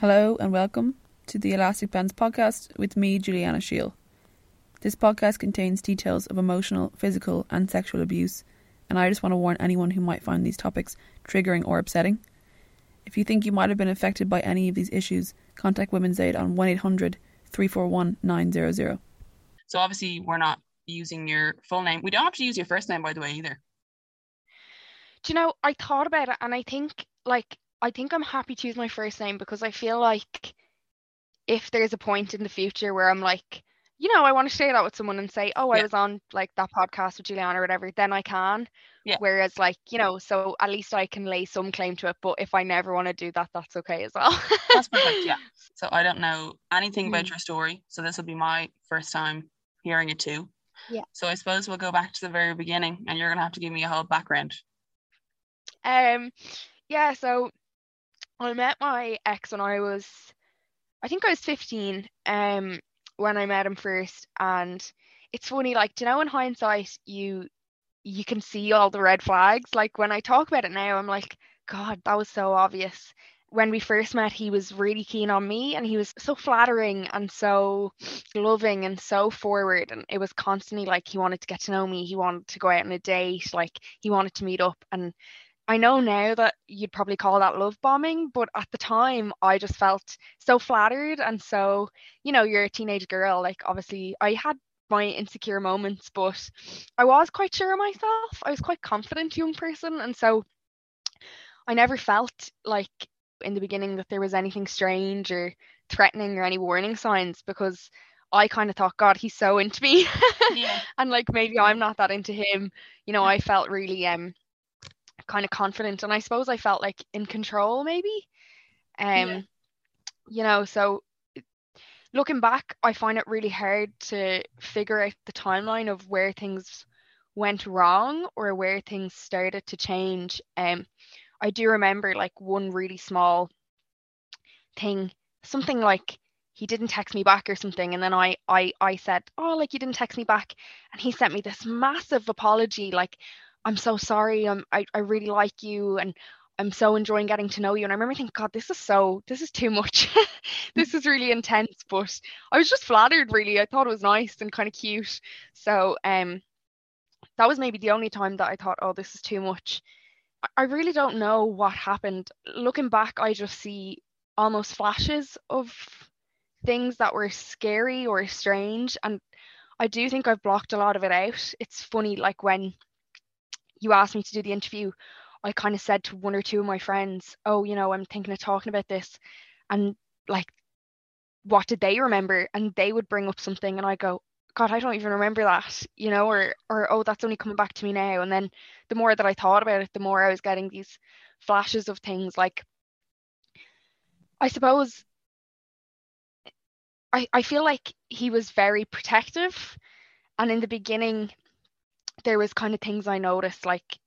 Hello and welcome to the Elastic Bands podcast with me, Juliana Shield. This podcast contains details of emotional, physical, and sexual abuse, and I just want to warn anyone who might find these topics triggering or upsetting. If you think you might have been affected by any of these issues, contact Women's Aid on 1 800 341 900. So obviously, we're not using your full name. We don't have to use your first name, by the way, either. Do you know, I thought about it and I think like I think I'm happy to use my first name because I feel like if there's a point in the future where I'm like, you know, I want to share that with someone and say, oh, I was on like that podcast with Juliana or whatever, then I can. Yeah. Whereas, like, you know, so at least I can lay some claim to it. But if I never want to do that, that's okay as well. That's perfect. Yeah. So I don't know anything about Mm. your story. So this will be my first time hearing it too. Yeah. So I suppose we'll go back to the very beginning and you're going to have to give me a whole background. Um, yeah, so I met my ex when I was, I think I was 15, um, when I met him first. And it's funny, like, do you know, in hindsight, you you can see all the red flags. Like when I talk about it now, I'm like, God, that was so obvious. When we first met, he was really keen on me and he was so flattering and so loving and so forward. And it was constantly like he wanted to get to know me, he wanted to go out on a date, like he wanted to meet up. And I know now that you'd probably call that love bombing, but at the time I just felt so flattered and so, you know, you're a teenage girl. Like obviously I had my insecure moments, but I was quite sure of myself. I was quite confident young person. And so I never felt like in the beginning that there was anything strange or threatening or any warning signs because I kind of thought, God, he's so into me. Yeah. and like maybe I'm not that into him. You know, I felt really um kind of confident and I suppose I felt like in control maybe. Um Yeah. you know, so looking back, I find it really hard to figure out the timeline of where things went wrong or where things started to change. Um I do remember like one really small thing, something like he didn't text me back or something and then I I I said, "Oh, like you didn't text me back." And he sent me this massive apology like, "I'm so sorry. I'm I I really like you and I'm so enjoying getting to know you." And I remember thinking, "God, this is so this is too much. this is really intense." But I was just flattered really. I thought it was nice and kind of cute. So, um that was maybe the only time that I thought, "Oh, this is too much." I really don't know what happened. Looking back, I just see almost flashes of things that were scary or strange. And I do think I've blocked a lot of it out. It's funny, like when you asked me to do the interview, I kind of said to one or two of my friends, Oh, you know, I'm thinking of talking about this. And like, what did they remember? And they would bring up something, and I go, God, I don't even remember that, you know, or or oh, that's only coming back to me now. And then the more that I thought about it, the more I was getting these flashes of things like I suppose I, I feel like he was very protective and in the beginning there was kind of things I noticed like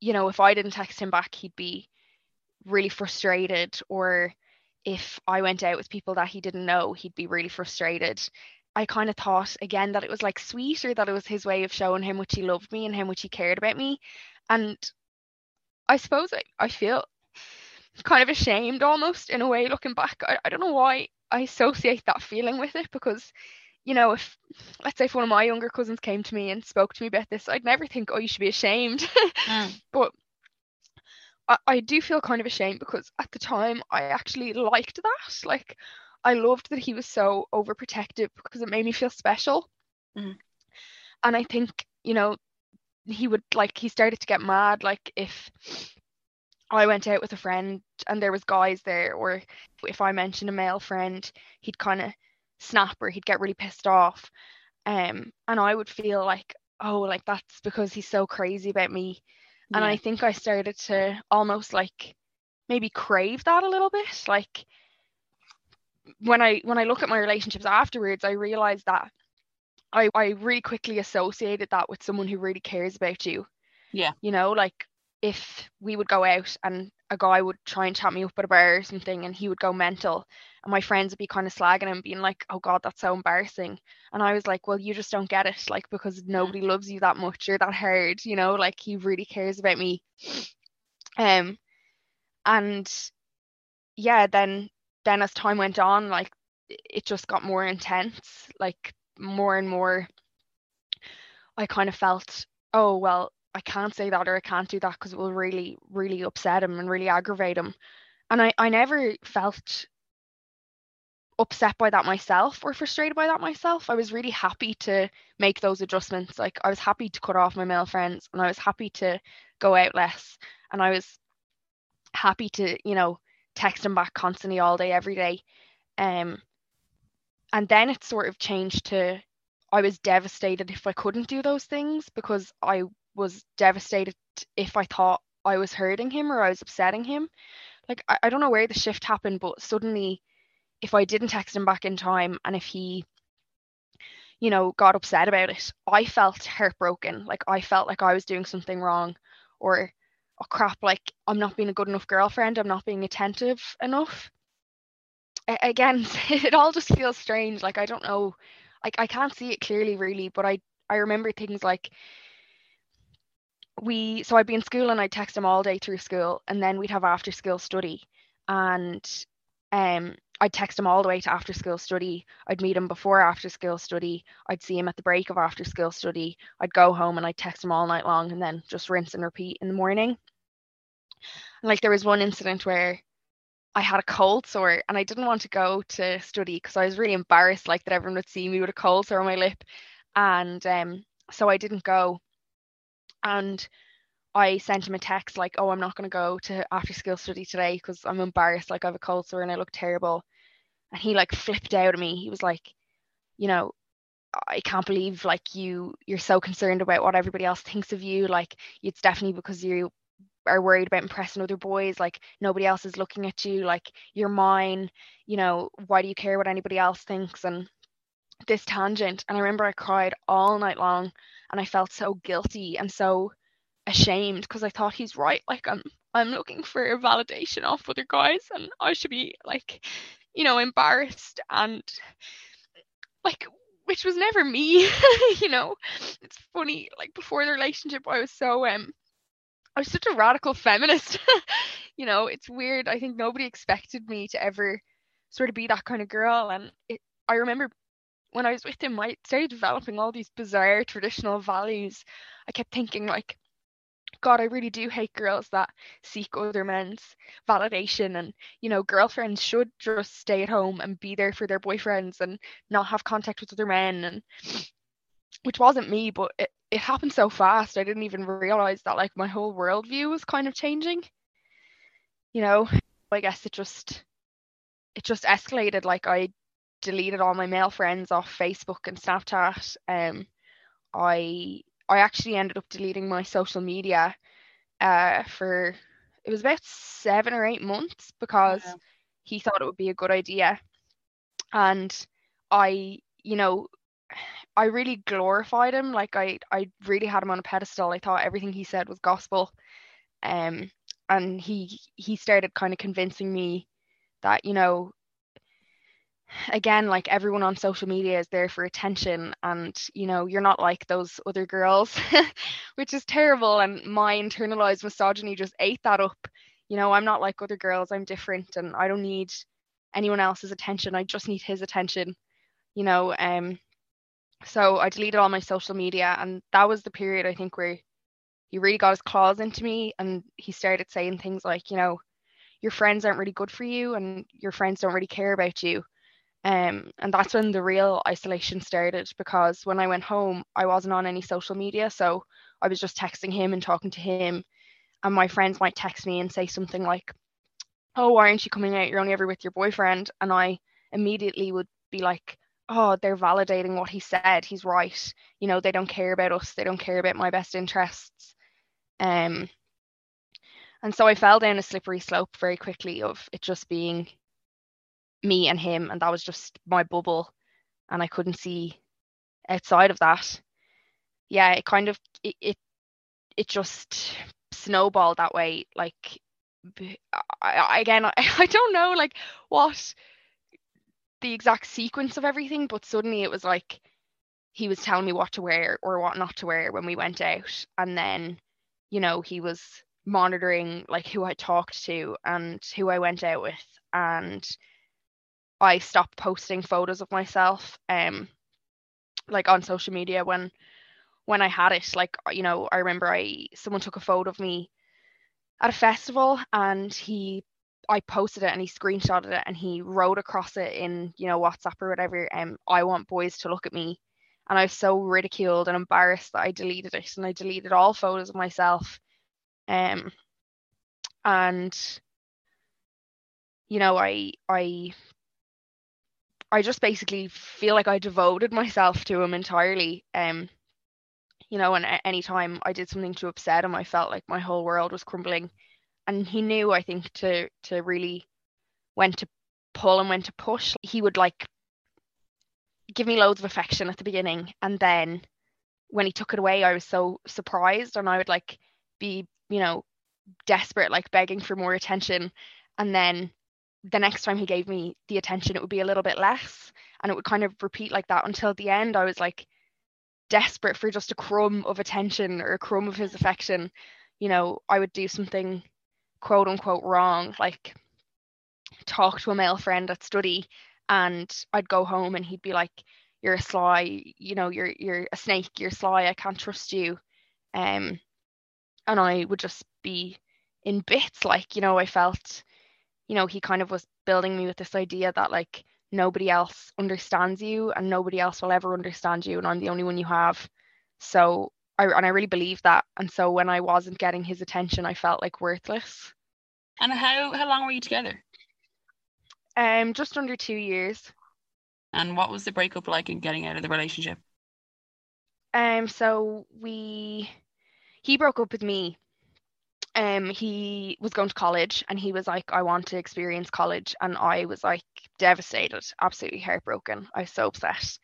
you know if I didn't text him back he'd be really frustrated or if I went out with people that he didn't know he'd be really frustrated I kind of thought again that it was like sweet or that it was his way of showing him much he loved me and how much he cared about me and I suppose I, I feel kind of ashamed almost in a way looking back. I, I don't know why I associate that feeling with it because, you know, if let's say if one of my younger cousins came to me and spoke to me about this, I'd never think, oh, you should be ashamed. Mm. but I, I do feel kind of ashamed because at the time I actually liked that. Like I loved that he was so overprotective because it made me feel special. Mhm. And I think, you know, he would like he started to get mad like if I went out with a friend and there was guys there or if I mentioned a male friend he'd kind of snap or he'd get really pissed off um and I would feel like oh like that's because he's so crazy about me and Yeah. I think I started to almost like maybe crave that a little bit like when I when I look at my relationships afterwards I realized that I I really quickly associated that with someone who really cares about you Yeah. you know like if we would go out and a guy would try and chat me up at a bar or something and he would go mental. And my friends would be kind of slagging him being like oh god that's so embarrassing. And i was like well you just don't get it like because nobody loves you that much. Or that hard you know like he really cares about me. Um and yeah, then then as time went on, like it just got more intense, like more and more I kind of felt, oh well, I can't say that or I can't do that because it will really, really upset him and really aggravate him. And I, I never felt upset by that myself or frustrated by that myself. I was really happy to make those adjustments. Like I was happy to cut off my male friends and I was happy to go out less. And I was happy to, you know, text him back constantly all day, every day. Um and then it sort of changed to I was devastated if I couldn't do those things because I was devastated if I thought I was hurting him or I was upsetting him. Like I, I don't know where the shift happened, but suddenly if I didn't text him back in time and if he you know got upset about it i felt heartbroken. Like i felt like i was doing something wrong or oh crap like i'm not being a good enough girlfriend. I'm not being attentive enough. A- again it all just feels strange. Like i don't know. Like i can't see it clearly really but i i remember things like we so i'd be in school and i'd text him all day through school and then we'd have after school study and um I'd text him all the way to after school study. I'd meet him before after school study. I'd see him at the break of after school study. I'd go home and I'd text him all night long and then just rinse and repeat in the morning. And like there was one incident where I had a cold sore and I didn't want to go to study because I was really embarrassed like that everyone would see me with a cold sore on my lip. And um so I didn't go. And I sent him a text like, "Oh, I'm not going to go to after school study today because I'm embarrassed. Like I have a cold sore and I look terrible." And he like flipped out at me. He was like, "You know, I can't believe like you you're so concerned about what everybody else thinks of you. Like it's definitely because you are worried about impressing other boys. Like nobody else is looking at you. Like you're mine. You know, why do you care what anybody else thinks?" And this tangent. And I remember I cried all night long, and I felt so guilty and so ashamed because I thought he's right. Like I'm I'm looking for validation off other guys and I should be like, you know, embarrassed and like which was never me, you know. It's funny, like before the relationship I was so um I was such a radical feminist. you know, it's weird. I think nobody expected me to ever sort of be that kind of girl and it I remember when I was with him I started developing all these bizarre traditional values. I kept thinking like God, I really do hate girls that seek other men's validation. And, you know, girlfriends should just stay at home and be there for their boyfriends and not have contact with other men. And which wasn't me, but it, it happened so fast. I didn't even realize that like my whole worldview was kind of changing. You know, I guess it just it just escalated. Like I deleted all my male friends off Facebook and Snapchat. Um, I I actually ended up deleting my social media uh, for it was about seven or eight months because yeah. he thought it would be a good idea. And I, you know, I really glorified him. Like I, I really had him on a pedestal. I thought everything he said was gospel. Um, and he he started kind of convincing me that you know again like everyone on social media is there for attention and you know you're not like those other girls which is terrible and my internalized misogyny just ate that up. You know i'm not like other girls i'm different and i don't need anyone else's attention i just need his attention you know um so i deleted all my social media and that was the period i think where he really got his claws into me and he started saying things like you know your friends aren't really good for you and your friends don't really care about you um, and that's when the real isolation started because when I went home, I wasn't on any social media. So I was just texting him and talking to him. And my friends might text me and say something like, Oh, why aren't you coming out? You're only ever with your boyfriend. And I immediately would be like, Oh, they're validating what he said. He's right. You know, they don't care about us. They don't care about my best interests. Um, and so I fell down a slippery slope very quickly of it just being me and him and that was just my bubble and I couldn't see outside of that. Yeah it kind of it it, it just snowballed that way like I, again I, I don't know like what the exact sequence of everything but suddenly it was like he was telling me what to wear or what not to wear when we went out and then you know he was monitoring like who I talked to and who I went out with and I stopped posting photos of myself um like on social media when when I had it. Like you know I remember I someone took a photo of me at a festival and he I posted it and he screenshotted it and he wrote across it in you know WhatsApp or whatever um I want boys to look at me. And I was so ridiculed and embarrassed that I deleted it and I deleted all photos of myself um and you know I I I just basically feel like I devoted myself to him entirely um you know and any time I did something to upset him I felt like my whole world was crumbling. And he knew I think to to really when to pull and when to push. He would like give me loads of affection at the beginning and then when he took it away I was so surprised and I would like be you know desperate like begging for more attention. And then the next time he gave me the attention it would be a little bit less and it would kind of repeat like that until the end. I was like desperate for just a crumb of attention or a crumb of his affection. You know I would do something quote unquote wrong like talk to a male friend at study and I'd go home and he'd be like you're a sly you know you're you're a snake you're sly I can't trust you. Um and I would just be in bits like you know I felt you know he kind of was building me with this idea that like nobody else understands you and nobody else will ever understand you and I'm the only one you have. So I and I really believed that. And so when I wasn't getting his attention I felt like worthless. And how how long were you together? Um just under 2 years. And what was the breakup like in getting out of the relationship? Um so we he broke up with me um he was going to college and he was like I want to experience college. And I was like devastated absolutely heartbroken. I was so upset.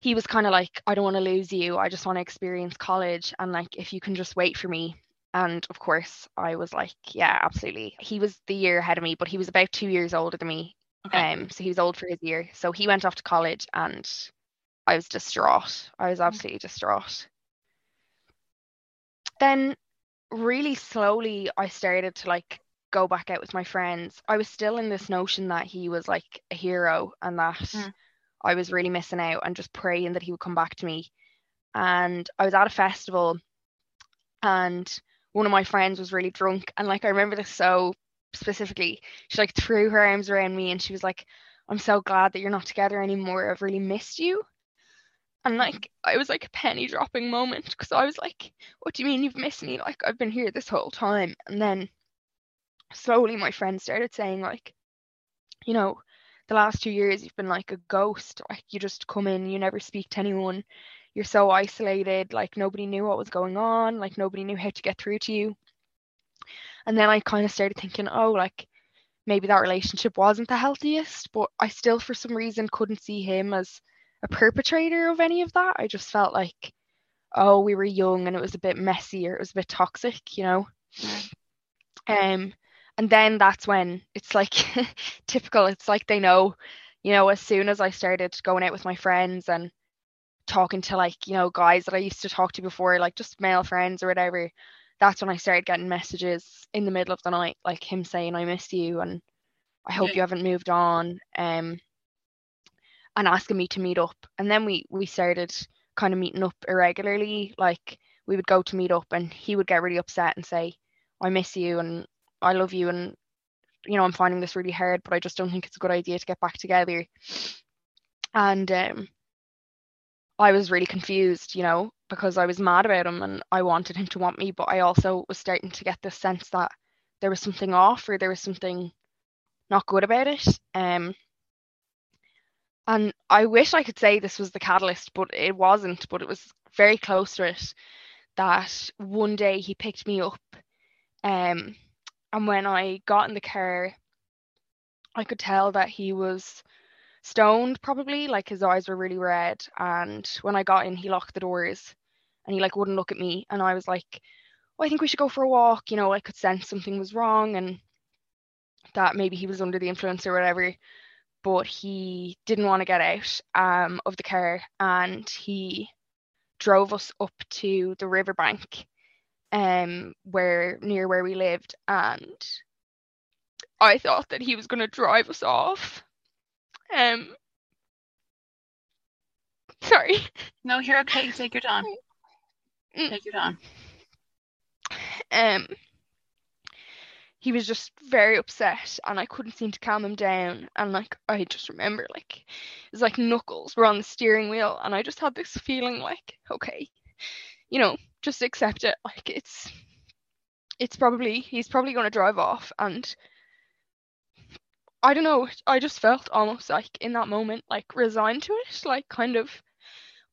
He was kind of like I don't want to lose you. I just want to experience college. And like if you can just wait for me. And of course I was like yeah absolutely. He was the year ahead of me but he was about 2 years older than me okay. um so he was old for his year. So he went off to college and I was distraught. I was mm. absolutely distraught. Then really slowly I started to like go back out with my friends. I was still in this notion that he was like a hero and that mm. I was really missing out and just praying that he would come back to me. And I was at a festival and one of my friends was really drunk and like I remember this so specifically. She like threw her arms around me and she was like, I'm so glad that you're not together anymore. I've really missed you. And like I was like a penny dropping moment because I was like, What do you mean you've missed me? Like I've been here this whole time. And then slowly my friends started saying like, you know, the last two years you've been like a ghost. Like you just come in, you never speak to anyone. You're so isolated, like nobody knew what was going on, like nobody knew how to get through to you. And then I kind of started thinking, oh, like maybe that relationship wasn't the healthiest, but I still for some reason couldn't see him as a perpetrator of any of that. I just felt like, oh, we were young and it was a bit messy or it was a bit toxic, you know. Um, and then that's when it's like typical. It's like they know, you know, as soon as I started going out with my friends and talking to like you know guys that I used to talk to before, like just male friends or whatever. That's when I started getting messages in the middle of the night, like him saying, "I miss you," and I hope yeah. you haven't moved on. Um, and asking me to meet up. And then we we started kind of meeting up irregularly. Like we would go to meet up and he would get really upset and say, I miss you and I love you and you know, I'm finding this really hard, but I just don't think it's a good idea to get back together. And um I was really confused, you know, because I was mad about him and I wanted him to want me, but I also was starting to get this sense that there was something off or there was something not good about it. Um and I wish I could say this was the catalyst, but it wasn't. But it was very close to it that one day he picked me up. Um, and when I got in the car, I could tell that he was stoned, probably. Like his eyes were really red. And when I got in, he locked the doors and he like wouldn't look at me. And I was like, well, I think we should go for a walk. You know, I could sense something was wrong and that maybe he was under the influence or whatever but he didn't want to get out um, of the car and he drove us up to the riverbank um where near where we lived and I thought that he was going to drive us off. Um sorry. No, you're okay. Take your time. Take your time. Um he was just very upset and I couldn't seem to calm him down. And like I just remember like it was like knuckles were on the steering wheel and I just had this feeling like okay you know just accept it. Like it's it's probably he's probably going to drive off. And I don't know I just felt almost like in that moment like resigned to it like kind of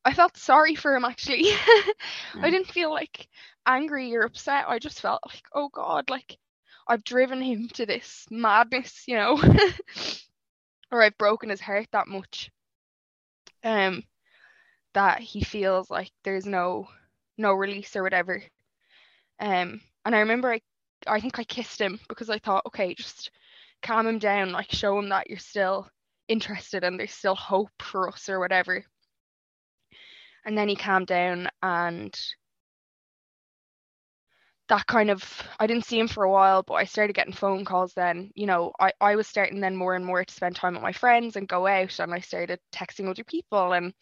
I felt sorry for him actually. I Mm. didn't feel like angry or upset. I just felt like oh god like I've driven him to this madness you know or I've broken his heart that much um that he feels like there's no no release or whatever. Um and I remember I I think I kissed him because I thought okay just calm him down like show him that you're still interested and there's still hope for us or whatever. And then he calmed down and that kind of I didn't see him for a while, but I started getting phone calls then. You know, I, I was starting then more and more to spend time with my friends and go out and I started texting other people and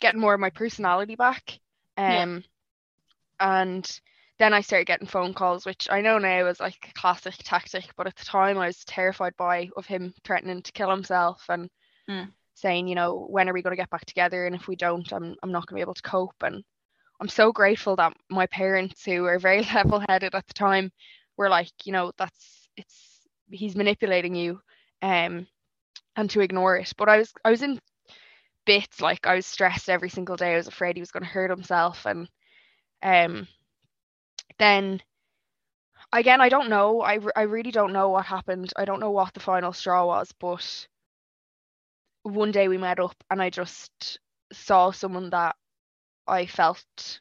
getting more of my personality back. Yeah. Um and then I started getting phone calls, which I know now is like a classic tactic, but at the time I was terrified by of him threatening to kill himself and Mm. saying, you know, when are we going to get back together? And if we don't, I'm I'm not going to be able to cope. And I'm so grateful that my parents, who were very level-headed at the time, were like, you know, that's it's he's manipulating you, um, and to ignore it. But I was I was in bits, like I was stressed every single day. I was afraid he was going to hurt himself, and um, then again, I don't know. I I really don't know what happened. I don't know what the final straw was, but one day we met up, and I just saw someone that I felt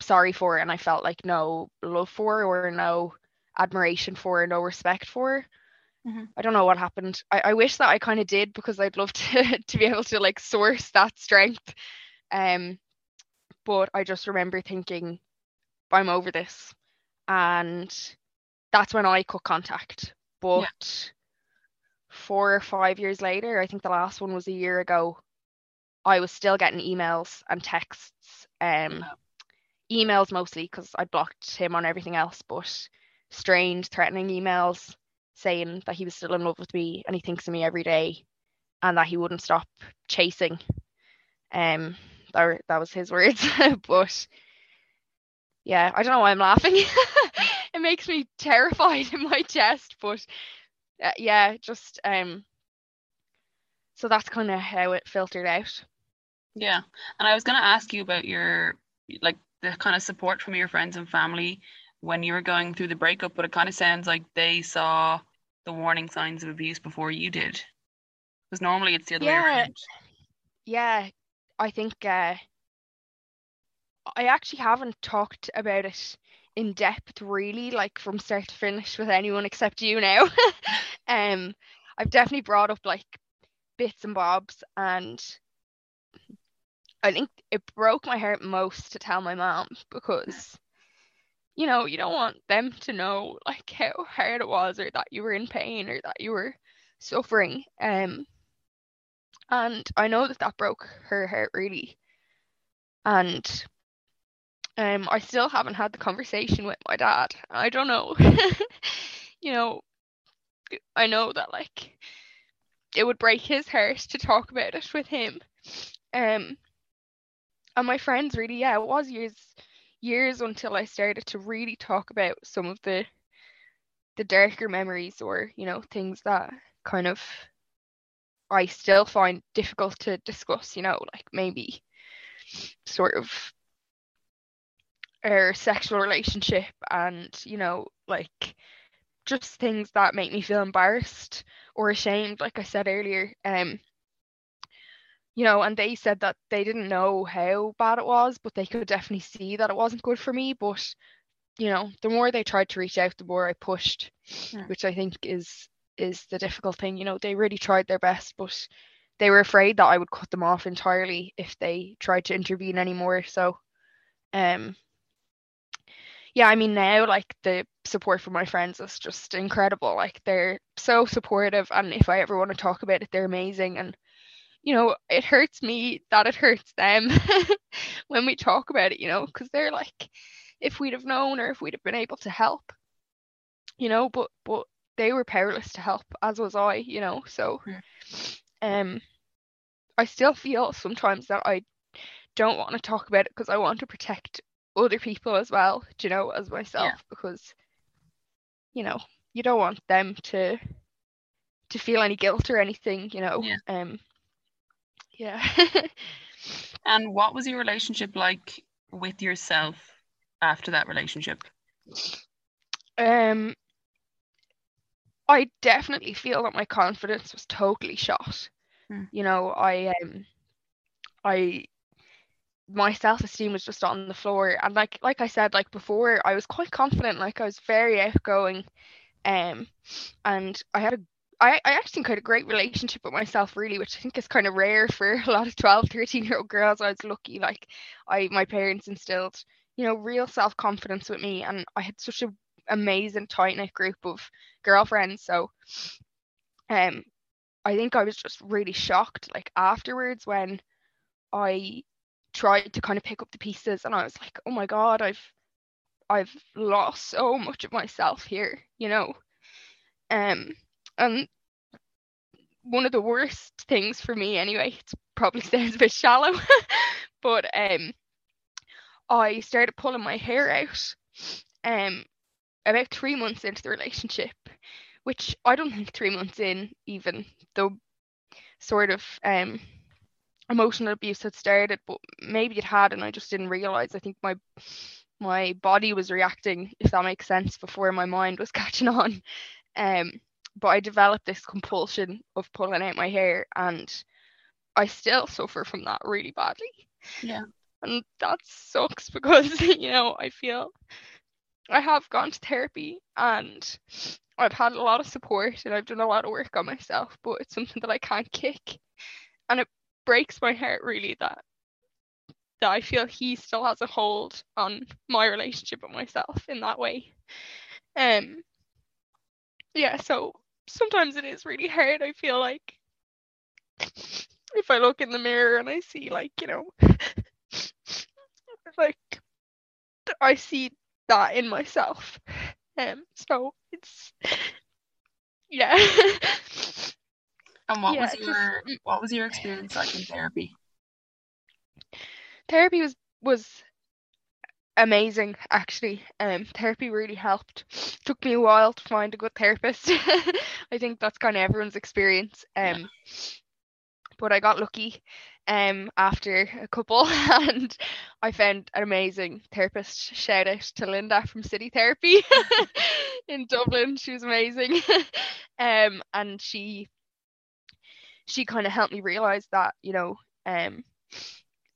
sorry for and I felt like no love for or no admiration for, or no respect for. Mhm. I don't know what happened. I, I wish that I kind of did because I'd love to to be able to like source that strength. Um, but I just remember thinking, I'm over this, and that's when I cut contact. But four or five years later, I think the last one was a year ago. I was still getting emails and texts. Um, emails mostly because I blocked him on everything else, but strange, threatening emails saying that he was still in love with me and he thinks of me every day, and that he wouldn't stop chasing. Um, that that was his words, but yeah, I don't know why I'm laughing. it makes me terrified in my chest, but uh, yeah, just um. So that's kind of how it filtered out. Yeah. And I was going to ask you about your, like, the kind of support from your friends and family when you were going through the breakup, but it kind of sounds like they saw the warning signs of abuse before you did. Because normally it's the other way around. Yeah, I think uh, I actually haven't talked about it in depth, really, like from start to finish with anyone except you now. um, I've definitely brought up like bits and bobs, and I think it broke my heart most to tell my mom because, you know, you don't want them to know like how hard it was, or that you were in pain, or that you were suffering. Um. And I know that that broke her heart really. And um, I still haven't had the conversation with my dad. I don't know. You know, I know that like it would break his heart to talk about it with him. Um, and my friends really, yeah, it was years years until I started to really talk about some of the the darker memories or, you know, things that kind of I still find difficult to discuss, you know, like maybe sort of our sexual relationship and, you know, like just things that make me feel embarrassed or ashamed, like I said earlier. Um, you know, and they said that they didn't know how bad it was, but they could definitely see that it wasn't good for me. But, you know, the more they tried to reach out, the more I pushed, Yeah. which I think is is the difficult thing. You know, they really tried their best, but they were afraid that I would cut them off entirely if they tried to intervene anymore. So, um, yeah, I mean now like the support from my friends is just incredible. Like they're so supportive and if I ever want to talk about it, they're amazing and you know, it hurts me that it hurts them when we talk about it, you know, because they're like if we'd have known or if we'd have been able to help, you know, but but they were powerless to help, as was I, you know. So um I still feel sometimes that I don't want to talk about it because I want to protect other people as well, do you know, as myself because you know, you don't want them to to feel any guilt or anything, you know. Yeah. Um yeah. And what was your relationship like with yourself after that relationship? Um, I definitely feel that my confidence was totally shot. Hmm. You know, I um, I my self-esteem was just on the floor, and like like I said, like before, I was quite confident. Like I was very outgoing, um, and I had a I, I actually had a great relationship with myself really which I think is kind of rare for a lot of 12 13 year old girls I was lucky like I my parents instilled you know real self-confidence with me and I had such a amazing tight knit group of girlfriends. So um I think I was just really shocked like afterwards when I tried to kind of pick up the pieces and I was like, oh my god, I've I've lost so much of myself here, you know. Um and one of the worst things for me anyway, it probably sounds a bit shallow, but um I started pulling my hair out um about three months into the relationship, which I don't think three months in even the sort of um emotional abuse had started, but maybe it had and I just didn't realize. I think my my body was reacting, if that makes sense, before my mind was catching on. Um but I developed this compulsion of pulling out my hair and I still suffer from that really badly. Yeah. And that sucks because, you know, I feel I have gone to therapy and I've had a lot of support and I've done a lot of work on myself, but it's something that I can't kick. And it breaks my heart really that that I feel he still has a hold on my relationship with myself in that way. Um yeah, so sometimes it is really hard. I feel like if I look in the mirror and I see like, you know, like I see that in myself. Um so it's yeah. And what Yeah, was just- your what was your experience like in therapy? therapy was was amazing actually. Um therapy really helped. Took me a while to find a good therapist. I think that's kind of everyone's experience. Yeah. um but i got lucky um after a couple and i found an amazing therapist. Shout out to linda from city therapy in dublin. She was amazing. Um and she she kind of helped me realize that you know um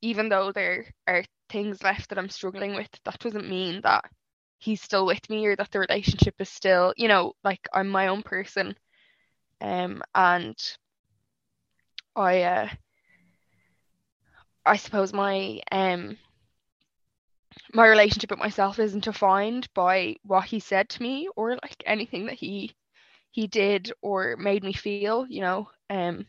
even though there are things left that I'm struggling with, that doesn't mean that he's still with me or that the relationship is still, you know, like I'm my own person. Um, and I, uh, I suppose my um my relationship with myself isn't defined by what he said to me or like anything that he he did or made me feel, you know. Um,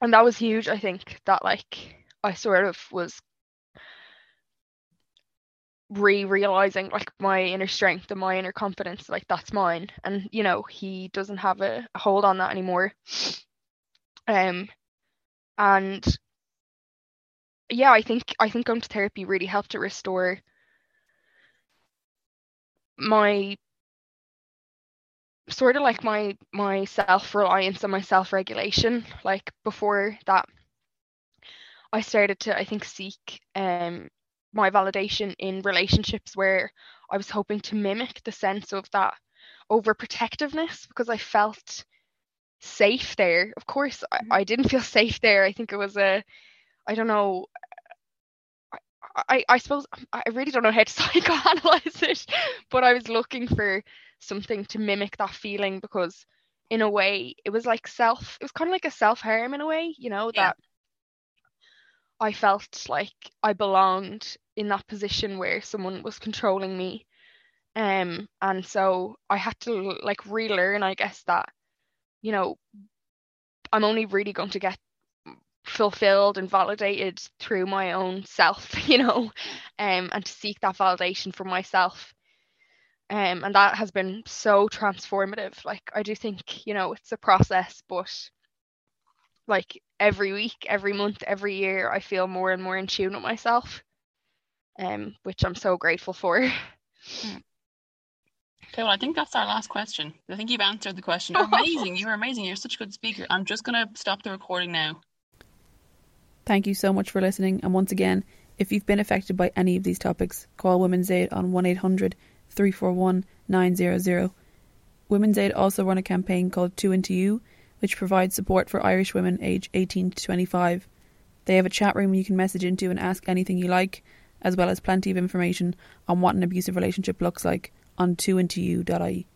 and that was huge. I think that like I sort of was re-realizing like my inner strength and my inner confidence like that's mine and you know he doesn't have a, a hold on that anymore um and yeah I think I think going to therapy really helped to restore my sort of like my my self-reliance and my self-regulation like before that I started to I think seek um my validation in relationships where I was hoping to mimic the sense of that overprotectiveness because I felt safe there. Of course, I, Mhm. I didn't feel safe there. I think it was a, I don't know. I, I suppose I really don't know how to psychoanalyze it, but I was looking for something to mimic that feeling because, in a way, it was like self. It was kind of like a self harm in a way, you know Yeah. that I felt like I belonged in that position where someone was controlling me. Um, and so I had to like relearn, I guess, that, you know, I'm only really going to get fulfilled and validated through my own self, you know, um, and to seek that validation for myself. Um, and that has been so transformative. Like I do think, you know, it's a process, but like every week, every month, every year, I feel more and more in tune with myself. Um, which I'm so grateful for. Hmm. Okay, well, I think that's our last question. I think you've answered the question. You're amazing. You're amazing. You're such a good speaker. I'm just going to stop the recording now. Thank you so much for listening. And once again, if you've been affected by any of these topics, call Women's Aid on 1 800 341 900. Women's Aid also run a campaign called Too Into You, which provides support for Irish women aged 18 to 25. They have a chat room you can message into and ask anything you like, as well as plenty of information on what an abusive relationship looks like on toointoyou.ie.